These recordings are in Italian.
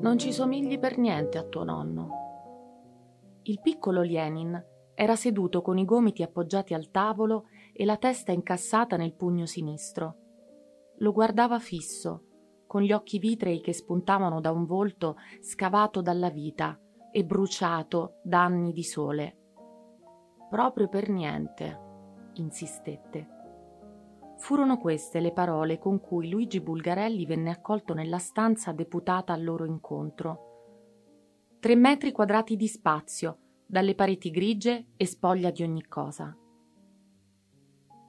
Non ci somigli per niente a tuo nonno. Il piccolo Lenin era seduto con i gomiti appoggiati al tavolo e la testa incassata nel pugno sinistro. Lo guardava fisso, con gli occhi vitrei che spuntavano da un volto scavato dalla vita e bruciato da anni di sole. Proprio per niente, insistette. Furono queste le parole con cui Luigi Bulgarelli venne accolto nella stanza deputata al loro incontro. Tre metri quadrati di spazio, dalle pareti grigie e spoglia di ogni cosa.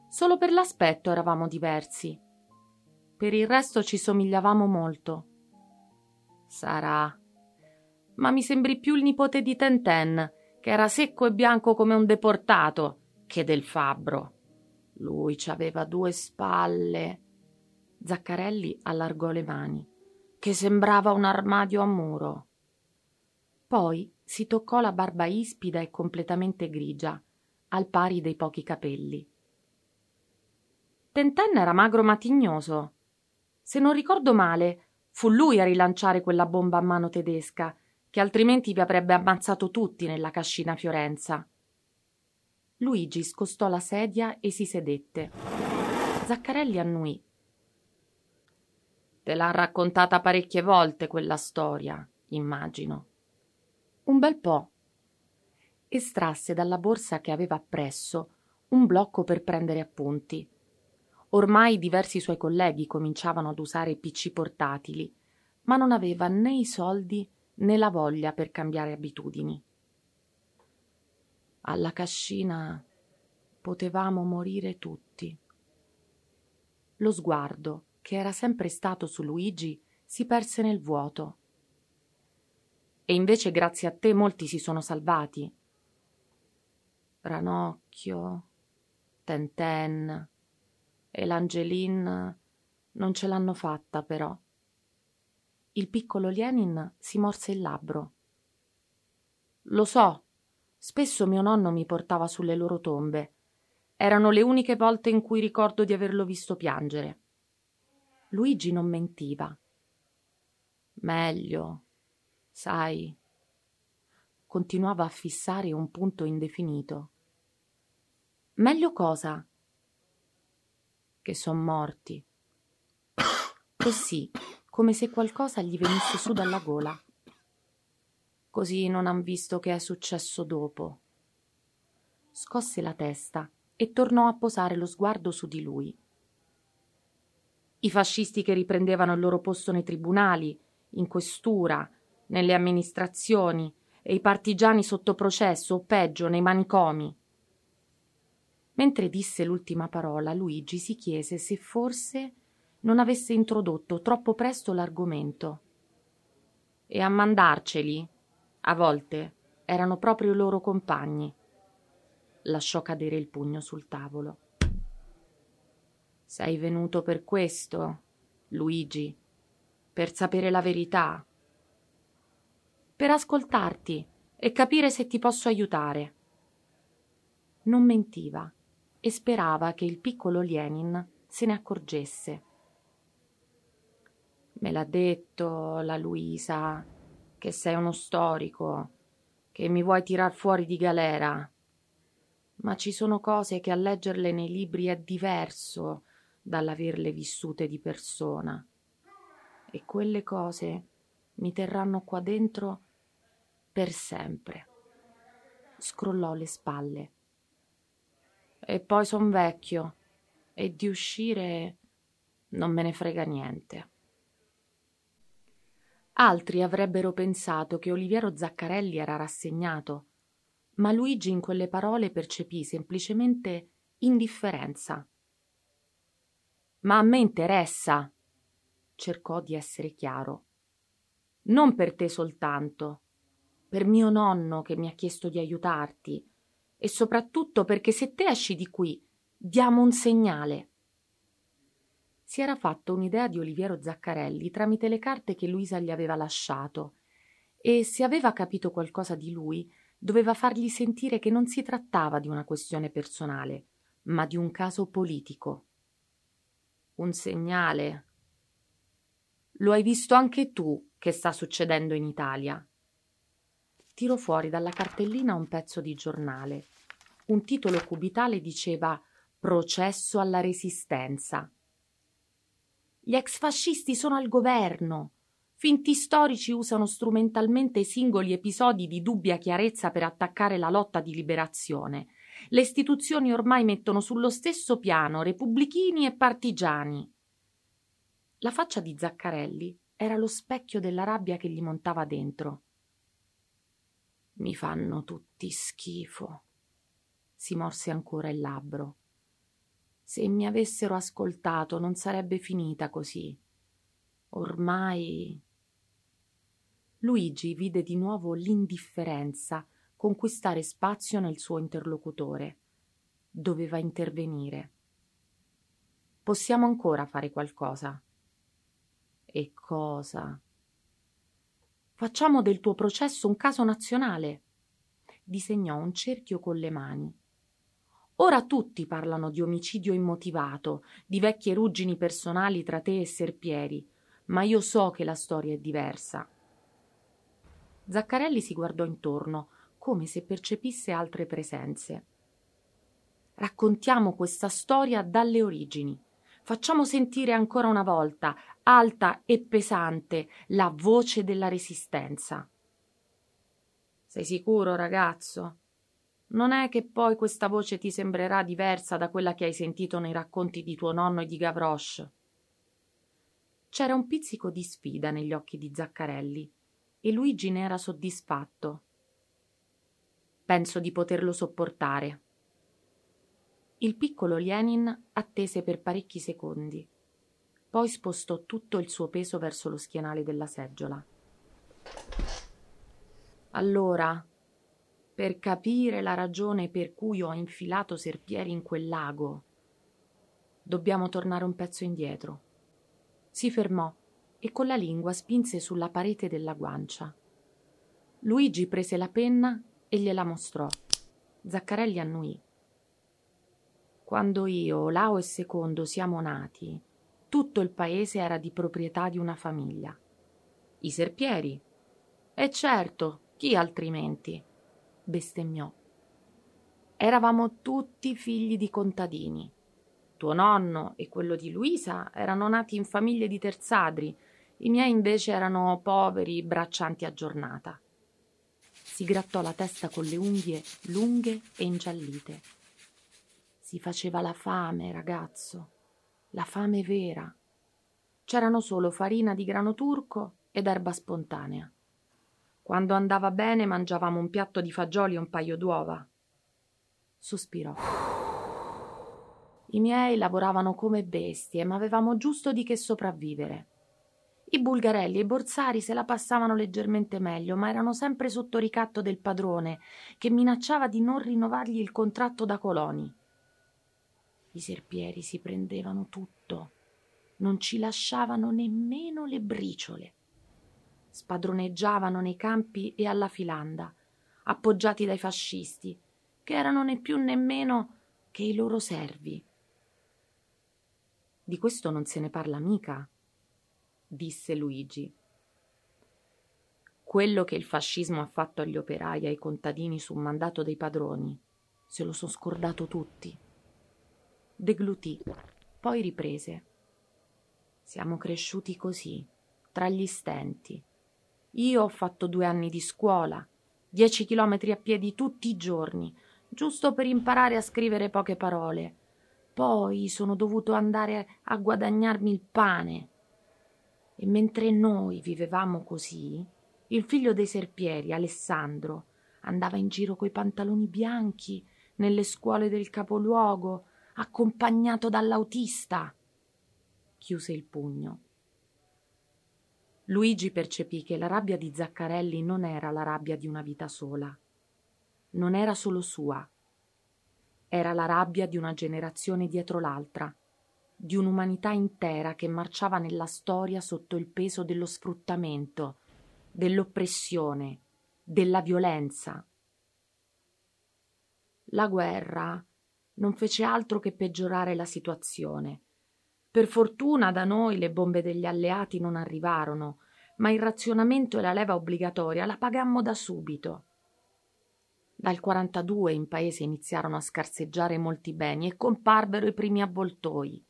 Solo per l'aspetto eravamo diversi. Per il resto ci somigliavamo molto. Sarà. Ma mi sembri più il nipote di Tenten, che era secco e bianco come un deportato, che del fabbro. Lui ci aveva due spalle. Zaccarelli allargò le mani, che sembrava un armadio a muro. Poi si toccò la barba ispida e completamente grigia, al pari dei pochi capelli. Tenten era magro ma tignoso. Se non ricordo male, fu lui a rilanciare quella bomba a mano tedesca, che altrimenti vi avrebbe ammazzato tutti nella cascina Fiorenza. Luigi scostò la sedia e si sedette. Zaccarelli annui. Te l'ha raccontata parecchie volte quella storia, immagino. Un bel po'. Estrasse dalla borsa che aveva appresso un blocco per prendere appunti. Ormai diversi suoi colleghi cominciavano ad usare PC portatili, ma non aveva né i soldi né la voglia per cambiare abitudini. Alla cascina potevamo morire tutti. Lo sguardo, che era sempre stato su Luigi, si perse nel vuoto. E invece grazie a te molti si sono salvati. Ranocchio, Tenten e l'Angelin non ce l'hanno fatta però. Il piccolo Lenin si morse il labbro. Lo so, Spesso mio nonno mi portava sulle loro tombe. Erano le uniche volte in cui ricordo di averlo visto piangere. Luigi non mentiva. Meglio, sai. Continuava a fissare un punto indefinito. Meglio cosa? Che son morti. Così, come se qualcosa gli venisse su dalla gola così non han visto che è successo dopo. Scosse la testa e tornò a posare lo sguardo su di lui. I fascisti che riprendevano il loro posto nei tribunali, in questura, nelle amministrazioni e i partigiani sotto processo o peggio nei manicomi. Mentre disse l'ultima parola, Luigi si chiese se forse non avesse introdotto troppo presto l'argomento. E a mandarceli a volte erano proprio i loro compagni. Lasciò cadere il pugno sul tavolo. Sei venuto per questo, Luigi, per sapere la verità, per ascoltarti e capire se ti posso aiutare. Non mentiva e sperava che il piccolo Lenin se ne accorgesse. Me l'ha detto la Luisa, che sei uno storico, che mi vuoi tirar fuori di galera. Ma ci sono cose che a leggerle nei libri è diverso dall'averle vissute di persona. E quelle cose mi terranno qua dentro per sempre. Scrollò le spalle. E poi son vecchio e di uscire non me ne frega niente. Altri avrebbero pensato che Oliviero Zaccarelli era rassegnato, ma Luigi in quelle parole percepì semplicemente indifferenza. Ma a me interessa, cercò di essere chiaro. Non per te soltanto, per mio nonno che mi ha chiesto di aiutarti, e soprattutto perché se te esci di qui, diamo un segnale si era fatto un'idea di Oliviero Zaccarelli tramite le carte che Luisa gli aveva lasciato e se aveva capito qualcosa di lui doveva fargli sentire che non si trattava di una questione personale, ma di un caso politico. Un segnale. Lo hai visto anche tu che sta succedendo in Italia? Tiro fuori dalla cartellina un pezzo di giornale. Un titolo cubitale diceva Processo alla resistenza. Gli ex fascisti sono al governo. Finti storici usano strumentalmente singoli episodi di dubbia chiarezza per attaccare la lotta di liberazione. Le istituzioni ormai mettono sullo stesso piano repubblichini e partigiani. La faccia di Zaccarelli era lo specchio della rabbia che gli montava dentro. Mi fanno tutti schifo. Si morse ancora il labbro. Se mi avessero ascoltato non sarebbe finita così. Ormai. Luigi vide di nuovo l'indifferenza conquistare spazio nel suo interlocutore. Doveva intervenire. Possiamo ancora fare qualcosa. E cosa? Facciamo del tuo processo un caso nazionale. Disegnò un cerchio con le mani. Ora tutti parlano di omicidio immotivato, di vecchie ruggini personali tra te e Serpieri, ma io so che la storia è diversa. Zaccarelli si guardò intorno, come se percepisse altre presenze. Raccontiamo questa storia dalle origini. Facciamo sentire ancora una volta, alta e pesante, la voce della resistenza. Sei sicuro, ragazzo? Non è che poi questa voce ti sembrerà diversa da quella che hai sentito nei racconti di tuo nonno e di Gavroche? C'era un pizzico di sfida negli occhi di Zaccarelli e Luigi ne era soddisfatto. Penso di poterlo sopportare. Il piccolo Lenin attese per parecchi secondi. Poi spostò tutto il suo peso verso lo schienale della seggiola. Allora, per capire la ragione per cui ho infilato Serpieri in quel lago, dobbiamo tornare un pezzo indietro. Si fermò e con la lingua spinse sulla parete della guancia. Luigi prese la penna e gliela mostrò. Zaccarelli annuì. Quando io, Lao e Secondo siamo nati, tutto il paese era di proprietà di una famiglia. I serpieri. E certo, chi altrimenti? Bestemmiò. Eravamo tutti figli di contadini. Tuo nonno e quello di Luisa erano nati in famiglie di terzadri, i miei invece erano poveri braccianti a giornata si grattò la testa con le unghie lunghe e ingiallite. Si faceva la fame, ragazzo, la fame vera. C'erano solo farina di grano turco ed erba spontanea. Quando andava bene mangiavamo un piatto di fagioli e un paio d'uova. Sospirò. I miei lavoravano come bestie, ma avevamo giusto di che sopravvivere. I bulgarelli e i borsari se la passavano leggermente meglio, ma erano sempre sotto ricatto del padrone, che minacciava di non rinnovargli il contratto da coloni. I serpieri si prendevano tutto, non ci lasciavano nemmeno le briciole. Spadroneggiavano nei campi e alla filanda, appoggiati dai fascisti, che erano né più né meno che i loro servi. Di questo non se ne parla mica disse Luigi. Quello che il fascismo ha fatto agli operai e ai contadini su mandato dei padroni, se lo sono scordato tutti. Deglutì, poi riprese. Siamo cresciuti così, tra gli stenti. Io ho fatto due anni di scuola, dieci chilometri a piedi tutti i giorni, giusto per imparare a scrivere poche parole. Poi sono dovuto andare a guadagnarmi il pane e mentre noi vivevamo così, il figlio dei serpieri, Alessandro, andava in giro coi pantaloni bianchi nelle scuole del capoluogo, accompagnato dall'autista. Chiuse il pugno. Luigi percepì che la rabbia di Zaccarelli non era la rabbia di una vita sola. Non era solo sua. Era la rabbia di una generazione dietro l'altra di un'umanità intera che marciava nella storia sotto il peso dello sfruttamento, dell'oppressione, della violenza. La guerra non fece altro che peggiorare la situazione. Per fortuna da noi le bombe degli alleati non arrivarono, ma il razionamento e la leva obbligatoria la pagammo da subito. Dal 42 in paese iniziarono a scarseggiare molti beni e comparvero i primi avvoltoi.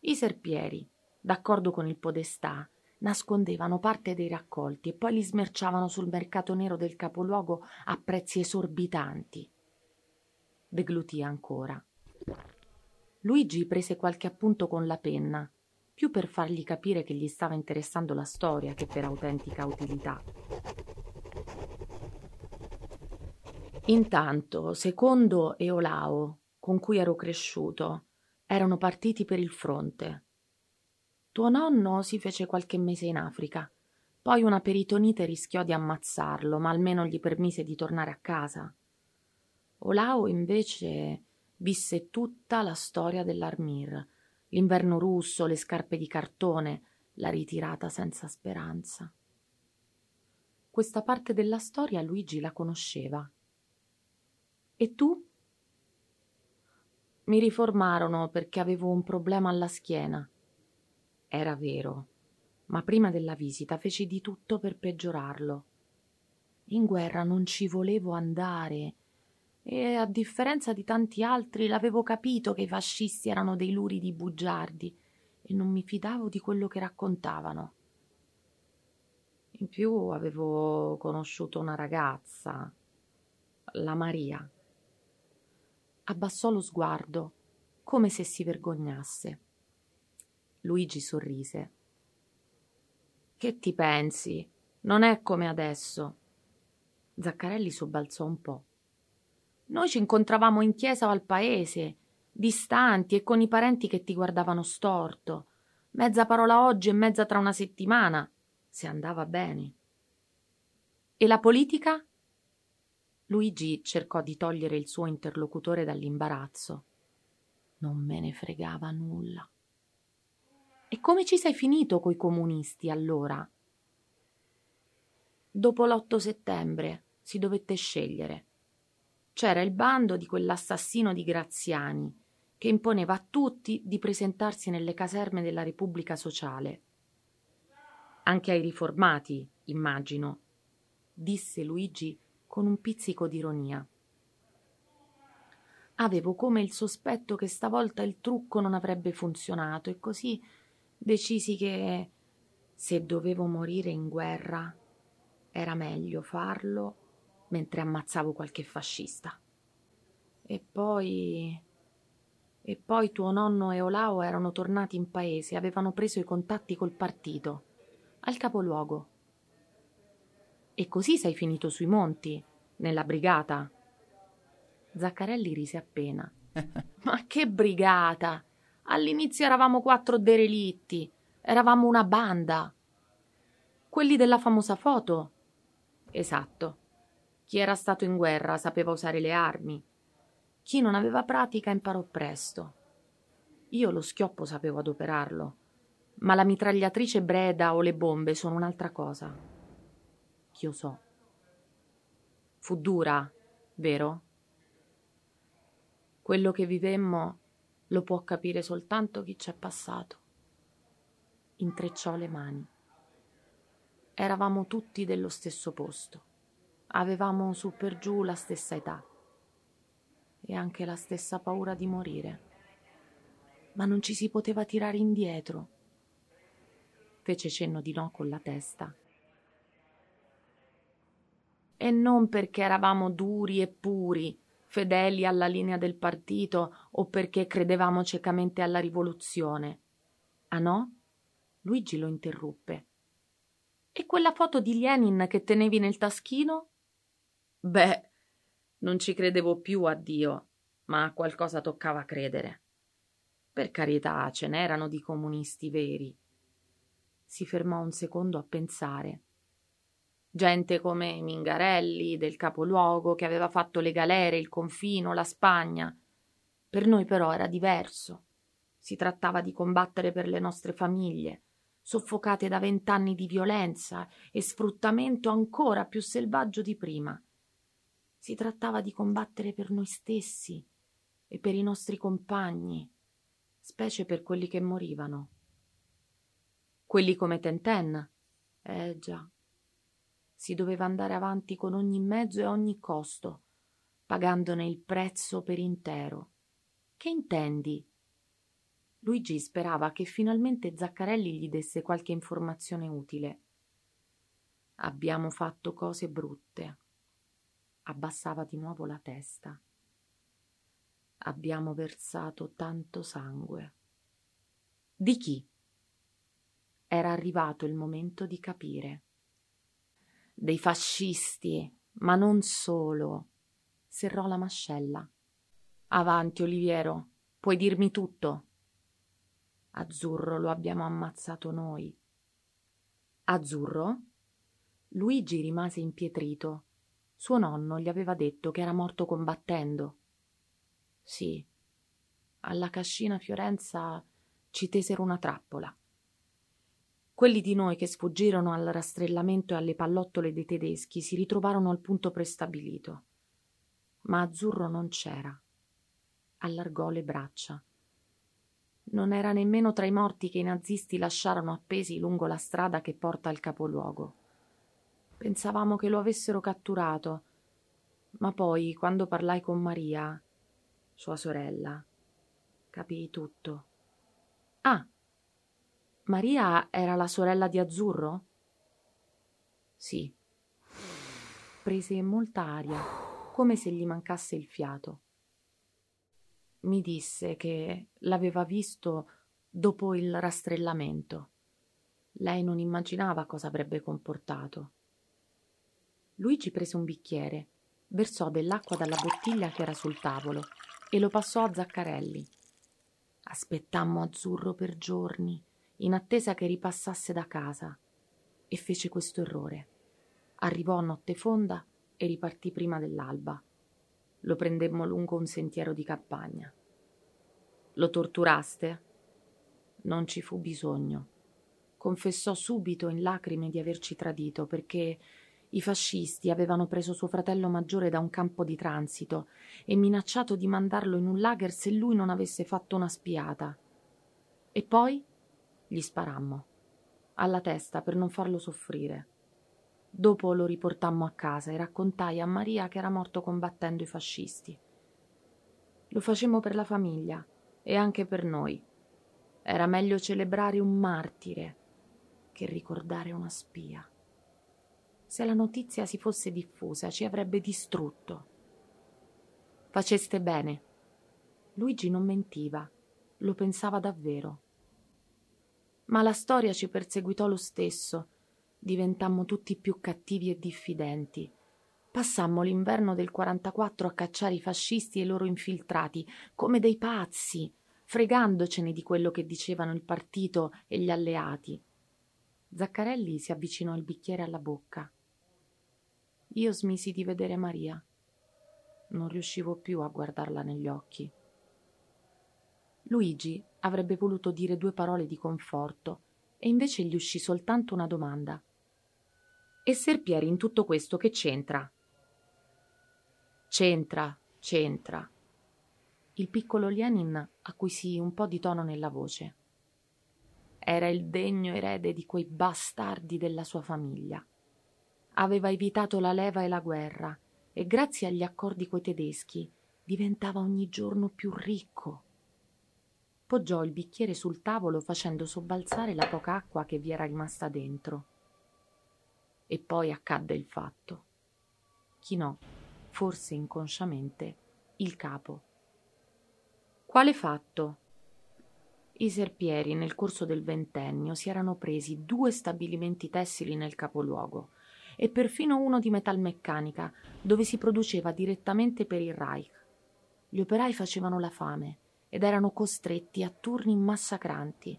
I serpieri, d'accordo con il podestà, nascondevano parte dei raccolti e poi li smerciavano sul mercato nero del capoluogo a prezzi esorbitanti. Deglutì ancora. Luigi prese qualche appunto con la penna, più per fargli capire che gli stava interessando la storia che per autentica utilità. Intanto, Secondo e Olao, con cui ero cresciuto, erano partiti per il fronte. Tuo nonno si fece qualche mese in Africa. Poi una peritonite rischiò di ammazzarlo, ma almeno gli permise di tornare a casa. Olao invece visse tutta la storia dell'Armir, l'inverno russo, le scarpe di cartone, la ritirata senza speranza. Questa parte della storia Luigi la conosceva. E tu? Mi riformarono perché avevo un problema alla schiena. Era vero, ma prima della visita feci di tutto per peggiorarlo. In guerra non ci volevo andare e, a differenza di tanti altri, l'avevo capito che i fascisti erano dei luridi bugiardi e non mi fidavo di quello che raccontavano. In più avevo conosciuto una ragazza, la Maria. Abbassò lo sguardo, come se si vergognasse. Luigi sorrise. Che ti pensi? Non è come adesso. Zaccarelli sobbalzò un po'. Noi ci incontravamo in chiesa o al paese, distanti e con i parenti che ti guardavano storto. Mezza parola oggi e mezza tra una settimana, se andava bene. E la politica? Luigi cercò di togliere il suo interlocutore dall'imbarazzo. Non me ne fregava nulla. E come ci sei finito coi comunisti allora? Dopo l'8 settembre si dovette scegliere. C'era il bando di quell'assassino di Graziani che imponeva a tutti di presentarsi nelle caserme della Repubblica Sociale. Anche ai riformati, immagino, disse Luigi con un pizzico d'ironia. Avevo come il sospetto che stavolta il trucco non avrebbe funzionato e così decisi che se dovevo morire in guerra era meglio farlo mentre ammazzavo qualche fascista. E poi. E poi tuo nonno e Olao erano tornati in paese, avevano preso i contatti col partito, al capoluogo. E così sei finito sui monti, nella brigata. Zaccarelli rise appena. Ma che brigata! All'inizio eravamo quattro derelitti, eravamo una banda. Quelli della famosa foto? Esatto. Chi era stato in guerra sapeva usare le armi. Chi non aveva pratica imparò presto. Io lo schioppo sapevo adoperarlo, ma la mitragliatrice Breda o le bombe sono un'altra cosa. Chiosò. Fu dura, vero? Quello che vivemmo lo può capire soltanto chi c'è passato. Intrecciò le mani. Eravamo tutti dello stesso posto. Avevamo su per giù la stessa età e anche la stessa paura di morire. Ma non ci si poteva tirare indietro. Fece cenno di no con la testa. E non perché eravamo duri e puri, fedeli alla linea del partito o perché credevamo ciecamente alla rivoluzione. Ah no? Luigi lo interruppe. E quella foto di Lenin che tenevi nel taschino? Beh, non ci credevo più a Dio, ma a qualcosa toccava credere. Per carità, ce n'erano di comunisti veri. Si fermò un secondo a pensare gente come Mingarelli del capoluogo che aveva fatto le galere, il confino, la Spagna. Per noi però era diverso. Si trattava di combattere per le nostre famiglie, soffocate da vent'anni di violenza e sfruttamento ancora più selvaggio di prima. Si trattava di combattere per noi stessi e per i nostri compagni, specie per quelli che morivano. Quelli come Tenten. Eh già. Si doveva andare avanti con ogni mezzo e ogni costo, pagandone il prezzo per intero. Che intendi? Luigi sperava che finalmente Zaccarelli gli desse qualche informazione utile. Abbiamo fatto cose brutte. Abbassava di nuovo la testa. Abbiamo versato tanto sangue. Di chi? Era arrivato il momento di capire. Dei fascisti, ma non solo. Serrò la mascella. Avanti, Oliviero, puoi dirmi tutto. Azzurro lo abbiamo ammazzato noi. Azzurro? Luigi rimase impietrito. Suo nonno gli aveva detto che era morto combattendo. Sì, alla cascina Fiorenza ci tesero una trappola. Quelli di noi che sfuggirono al rastrellamento e alle pallottole dei tedeschi si ritrovarono al punto prestabilito. Ma Azzurro non c'era. Allargò le braccia. Non era nemmeno tra i morti che i nazisti lasciarono appesi lungo la strada che porta al capoluogo. Pensavamo che lo avessero catturato, ma poi, quando parlai con Maria, sua sorella, capii tutto. Ah, Maria era la sorella di Azzurro? Sì. Prese molta aria, come se gli mancasse il fiato. Mi disse che l'aveva visto dopo il rastrellamento. Lei non immaginava cosa avrebbe comportato. Luigi prese un bicchiere, versò dell'acqua dalla bottiglia che era sul tavolo e lo passò a Zaccarelli. Aspettammo Azzurro per giorni, in attesa che ripassasse da casa, e fece questo errore. Arrivò a notte fonda e ripartì prima dell'alba. Lo prendemmo lungo un sentiero di campagna. Lo torturaste? Non ci fu bisogno. Confessò subito in lacrime di averci tradito perché i fascisti avevano preso suo fratello maggiore da un campo di transito e minacciato di mandarlo in un lager se lui non avesse fatto una spiata. E poi gli sparammo alla testa per non farlo soffrire. Dopo lo riportammo a casa e raccontai a Maria che era morto combattendo i fascisti. Lo facemmo per la famiglia e anche per noi. Era meglio celebrare un martire che ricordare una spia. Se la notizia si fosse diffusa, ci avrebbe distrutto. Faceste bene. Luigi non mentiva, lo pensava davvero. Ma la storia ci perseguitò lo stesso. Diventammo tutti più cattivi e diffidenti. Passammo l'inverno del 44 a cacciare i fascisti e i loro infiltrati, come dei pazzi, fregandocene di quello che dicevano il partito e gli alleati. Zaccarelli si avvicinò il bicchiere alla bocca. Io smisi di vedere Maria. Non riuscivo più a guardarla negli occhi. Luigi avrebbe voluto dire due parole di conforto e invece gli uscì soltanto una domanda. E Serpieri in tutto questo che c'entra? C'entra, c'entra. Il piccolo Lenin acquisì un po' di tono nella voce. Era il degno erede di quei bastardi della sua famiglia aveva evitato la leva e la guerra e grazie agli accordi coi tedeschi diventava ogni giorno più ricco. Poggiò il bicchiere sul tavolo facendo sobbalzare la poca acqua che vi era rimasta dentro. E poi accadde il fatto. Chinò, forse inconsciamente, il capo. Quale fatto? I serpieri nel corso del ventennio si erano presi due stabilimenti tessili nel capoluogo e perfino uno di metalmeccanica, dove si produceva direttamente per il Reich. Gli operai facevano la fame ed erano costretti a turni massacranti.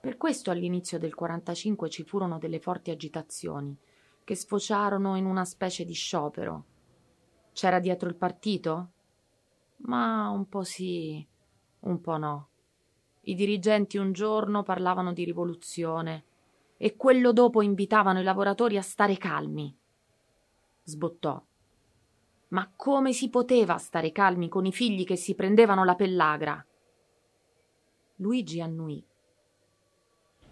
Per questo all'inizio del 45 ci furono delle forti agitazioni, che sfociarono in una specie di sciopero. C'era dietro il partito? Ma un po' sì, un po' no. I dirigenti un giorno parlavano di rivoluzione, e quello dopo invitavano i lavoratori a stare calmi. Sbottò. Ma come si poteva stare calmi con i figli che si prendevano la pellagra? Luigi annuì.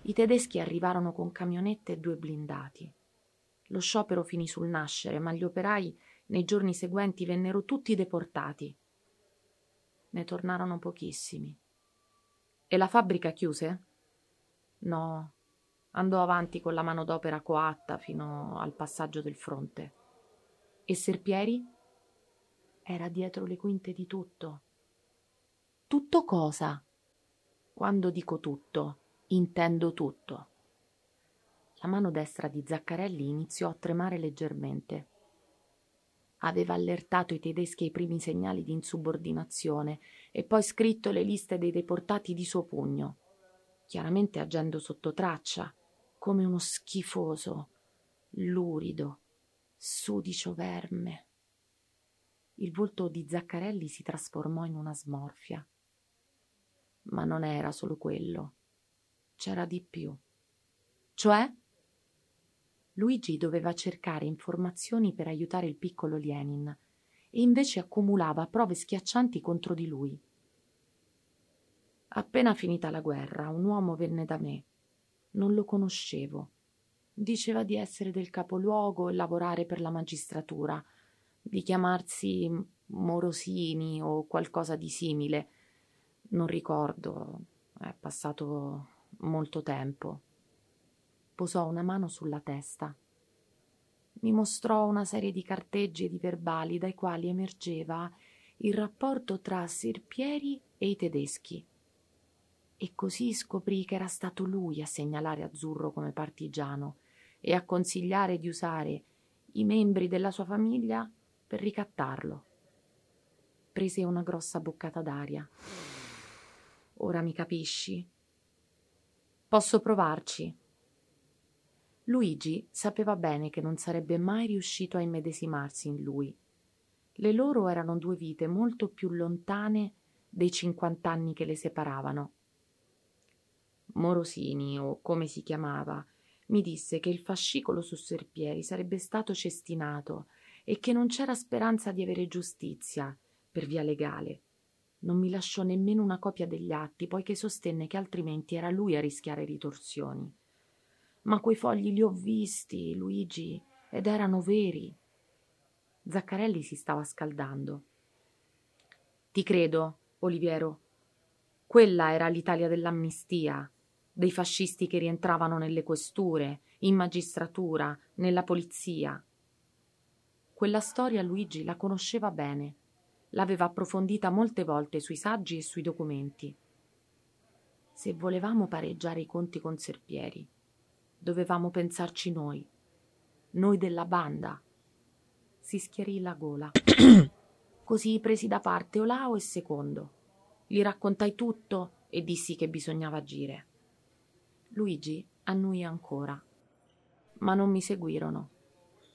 I tedeschi arrivarono con camionette e due blindati. Lo sciopero finì sul nascere, ma gli operai nei giorni seguenti vennero tutti deportati. Ne tornarono pochissimi. E la fabbrica chiuse? No, andò avanti con la manodopera coatta fino al passaggio del fronte. E Serpieri? Era dietro le quinte di tutto. Tutto cosa? Quando dico tutto, intendo tutto. La mano destra di Zaccarelli iniziò a tremare leggermente. Aveva allertato i tedeschi ai primi segnali di insubordinazione e poi scritto le liste dei deportati di suo pugno, chiaramente agendo sotto traccia, come uno schifoso, lurido, sudicio verme. Il volto di Zaccarelli si trasformò in una smorfia. Ma non era solo quello. C'era di più. Cioè? Luigi doveva cercare informazioni per aiutare il piccolo Lenin e invece accumulava prove schiaccianti contro di lui. Appena finita la guerra, un uomo venne da me non lo conoscevo. Diceva di essere del capoluogo e lavorare per la magistratura, di chiamarsi Morosini o qualcosa di simile. Non ricordo, è passato molto tempo. Posò una mano sulla testa. Mi mostrò una serie di carteggi e di verbali dai quali emergeva il rapporto tra Serpieri e i tedeschi e così scoprì che era stato lui a segnalare Azzurro come partigiano e a consigliare di usare i membri della sua famiglia per ricattarlo. Prese una grossa boccata d'aria. Ora mi capisci? Posso provarci. Luigi sapeva bene che non sarebbe mai riuscito a immedesimarsi in lui. Le loro erano due vite molto più lontane dei cinquant'anni che le separavano Morosini, o come si chiamava, mi disse che il fascicolo su Serpieri sarebbe stato cestinato e che non c'era speranza di avere giustizia per via legale. Non mi lasciò nemmeno una copia degli atti, poiché sostenne che altrimenti era lui a rischiare ritorsioni. Ma quei fogli li ho visti, Luigi, ed erano veri. Zaccarelli si stava scaldando. Ti credo, Oliviero. Quella era l'Italia dell'amnistia dei fascisti che rientravano nelle questure, in magistratura, nella polizia. Quella storia Luigi la conosceva bene, l'aveva approfondita molte volte sui saggi e sui documenti. Se volevamo pareggiare i conti con Serpieri, dovevamo pensarci noi, noi della banda. Si schiarì la gola. Così presi da parte Olao e Secondo. Gli raccontai tutto e dissi che bisognava agire. Luigi annuì ancora. Ma non mi seguirono.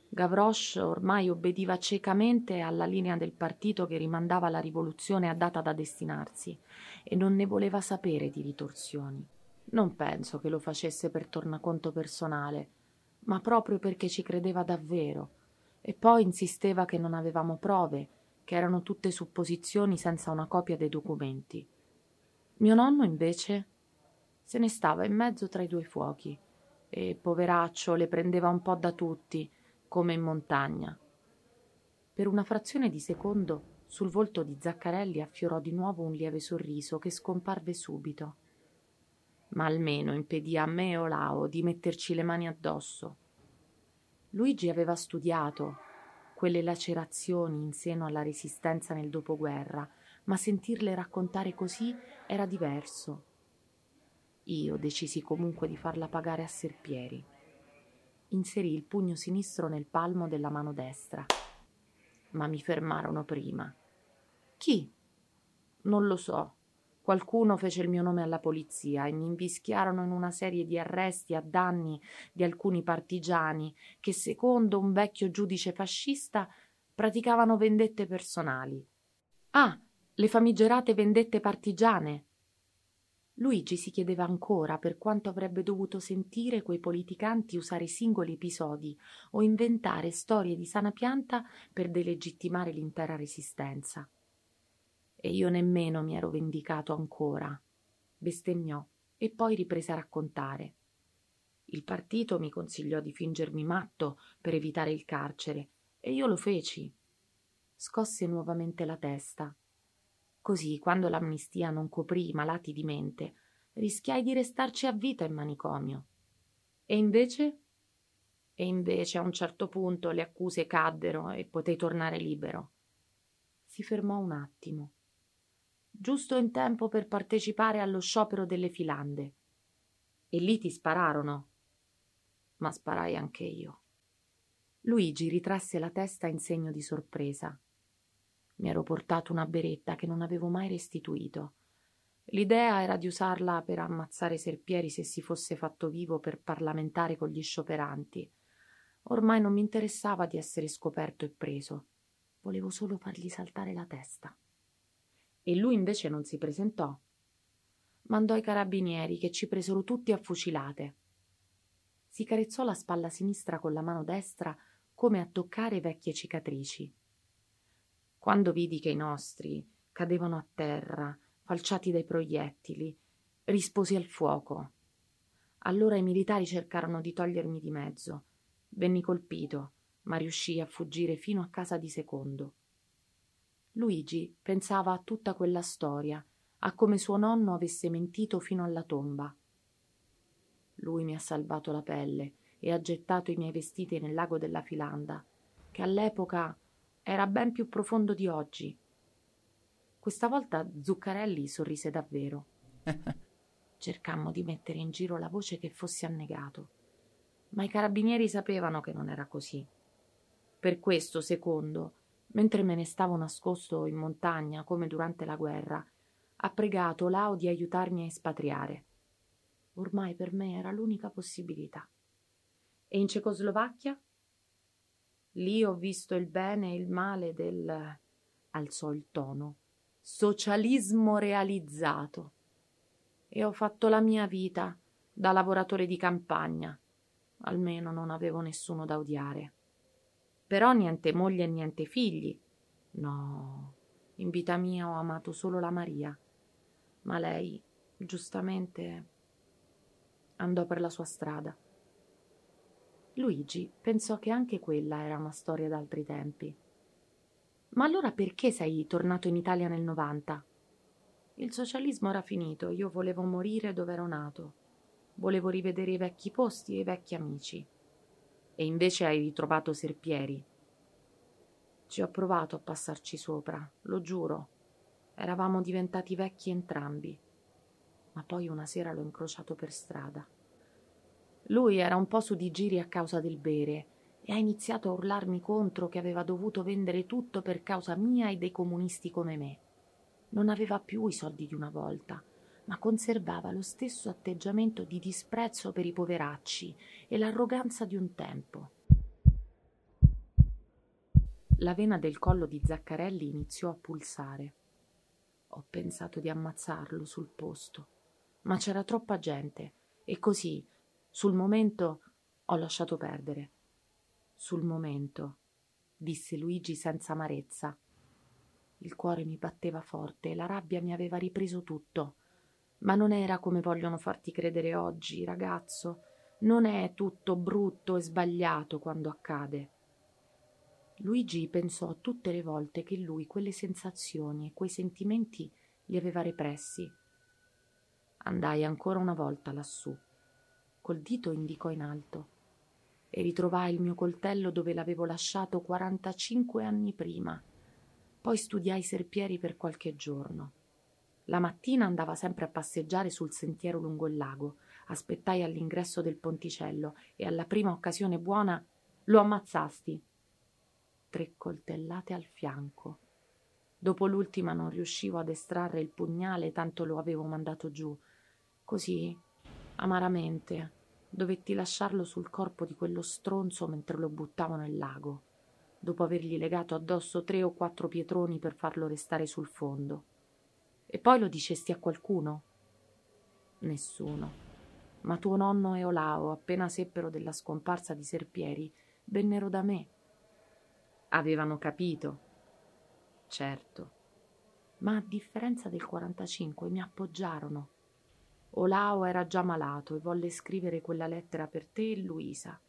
Gavroche ormai obbediva ciecamente alla linea del partito che rimandava la rivoluzione a data da destinarsi e non ne voleva sapere di ritorsioni. Non penso che lo facesse per tornaconto personale, ma proprio perché ci credeva davvero, e poi insisteva che non avevamo prove, che erano tutte supposizioni senza una copia dei documenti. Mio nonno, invece, se ne stava in mezzo tra i due fuochi e, poveraccio, le prendeva un po' da tutti, come in montagna. Per una frazione di secondo sul volto di Zaccarelli affiorò di nuovo un lieve sorriso che scomparve subito. Ma almeno impedì a me e Olao di metterci le mani addosso. Luigi aveva studiato quelle lacerazioni in seno alla resistenza nel dopoguerra, ma sentirle raccontare così era diverso io decisi comunque di farla pagare a Serpieri. Inserì il pugno sinistro nel palmo della mano destra. Ma mi fermarono prima. Chi? Non lo so. Qualcuno fece il mio nome alla polizia e mi invischiarono in una serie di arresti a danni di alcuni partigiani che, secondo un vecchio giudice fascista, praticavano vendette personali. Ah, le famigerate vendette partigiane, Luigi si chiedeva ancora per quanto avrebbe dovuto sentire quei politicanti usare singoli episodi o inventare storie di sana pianta per delegittimare l'intera resistenza. E io nemmeno mi ero vendicato ancora. bestemmiò e poi riprese a raccontare. Il partito mi consigliò di fingermi matto per evitare il carcere e io lo feci. Scosse nuovamente la testa. Così, quando l'amnistia non coprì i malati di mente, rischiai di restarci a vita in manicomio. E invece? E invece a un certo punto le accuse caddero e potei tornare libero. Si fermò un attimo. Giusto in tempo per partecipare allo sciopero delle filande. E lì ti spararono. Ma sparai anche io. Luigi ritrasse la testa in segno di sorpresa. Mi ero portato una beretta che non avevo mai restituito. L'idea era di usarla per ammazzare Serpieri se si fosse fatto vivo per parlamentare con gli scioperanti. Ormai non mi interessava di essere scoperto e preso. Volevo solo fargli saltare la testa. E lui invece non si presentò. Mandò i carabinieri che ci presero tutti a fucilate. Si carezzò la spalla sinistra con la mano destra come a toccare vecchie cicatrici. Quando vidi che i nostri cadevano a terra, falciati dai proiettili, risposi al fuoco. Allora i militari cercarono di togliermi di mezzo. Venni colpito, ma riuscii a fuggire fino a casa di secondo. Luigi pensava a tutta quella storia, a come suo nonno avesse mentito fino alla tomba. Lui mi ha salvato la pelle e ha gettato i miei vestiti nel lago della Filanda, che all'epoca era ben più profondo di oggi. Questa volta Zuccarelli sorrise davvero. Cercammo di mettere in giro la voce che fosse annegato, ma i carabinieri sapevano che non era così. Per questo, secondo, mentre me ne stavo nascosto in montagna come durante la guerra, ha pregato Lao di aiutarmi a espatriare. Ormai per me era l'unica possibilità. E in Cecoslovacchia? Lì ho visto il bene e il male del alzò il tono socialismo realizzato. E ho fatto la mia vita da lavoratore di campagna. Almeno non avevo nessuno da odiare. Però niente moglie e niente figli. No, in vita mia ho amato solo la Maria. Ma lei, giustamente, andò per la sua strada. Luigi pensò che anche quella era una storia d'altri tempi. Ma allora perché sei tornato in Italia nel 90? Il socialismo era finito, io volevo morire dove ero nato. Volevo rivedere i vecchi posti e i vecchi amici. E invece hai ritrovato Serpieri. Ci ho provato a passarci sopra, lo giuro. Eravamo diventati vecchi entrambi. Ma poi una sera l'ho incrociato per strada. Lui era un po' su di giri a causa del bere e ha iniziato a urlarmi contro che aveva dovuto vendere tutto per causa mia e dei comunisti come me. Non aveva più i soldi di una volta, ma conservava lo stesso atteggiamento di disprezzo per i poveracci e l'arroganza di un tempo. La vena del collo di Zaccarelli iniziò a pulsare. Ho pensato di ammazzarlo sul posto, ma c'era troppa gente e così, sul momento, ho lasciato perdere. Sul momento, disse Luigi senza amarezza. Il cuore mi batteva forte la rabbia mi aveva ripreso tutto. Ma non era come vogliono farti credere oggi, ragazzo. Non è tutto brutto e sbagliato quando accade. Luigi pensò a tutte le volte che lui quelle sensazioni e quei sentimenti li aveva repressi. Andai ancora una volta lassù. Col dito indicò in alto e ritrovai il mio coltello dove l'avevo lasciato quarantacinque anni prima. Poi studiai Serpieri per qualche giorno. La mattina andava sempre a passeggiare sul sentiero lungo il lago. Aspettai all'ingresso del ponticello e alla prima occasione buona lo ammazzasti. Tre coltellate al fianco. Dopo l'ultima non riuscivo ad estrarre il pugnale, tanto lo avevo mandato giù. Così, amaramente, dovetti lasciarlo sul corpo di quello stronzo mentre lo buttavo nel lago, dopo avergli legato addosso tre o quattro pietroni per farlo restare sul fondo. E poi lo dicesti a qualcuno? Nessuno. Ma tuo nonno e Olao, appena seppero della scomparsa di Serpieri, vennero da me. Avevano capito. Certo. Ma a differenza del 45 mi appoggiarono Olao era già malato e volle scrivere quella lettera per te e Luisa.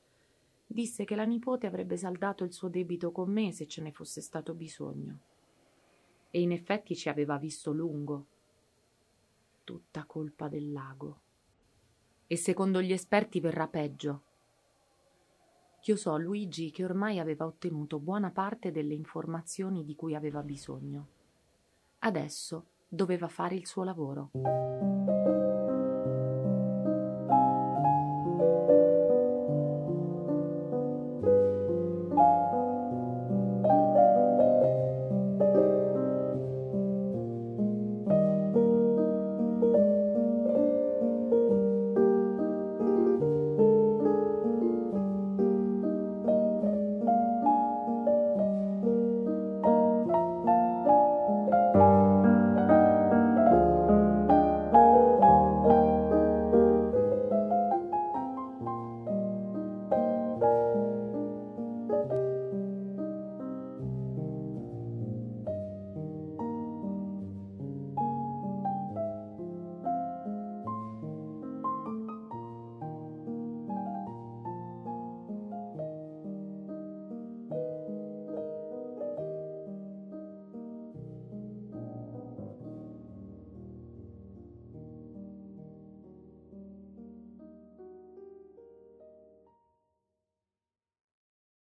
Disse che la nipote avrebbe saldato il suo debito con me se ce ne fosse stato bisogno. E in effetti ci aveva visto lungo. Tutta colpa del lago. E secondo gli esperti verrà peggio. Chiosò Luigi che ormai aveva ottenuto buona parte delle informazioni di cui aveva bisogno. Adesso doveva fare il suo lavoro.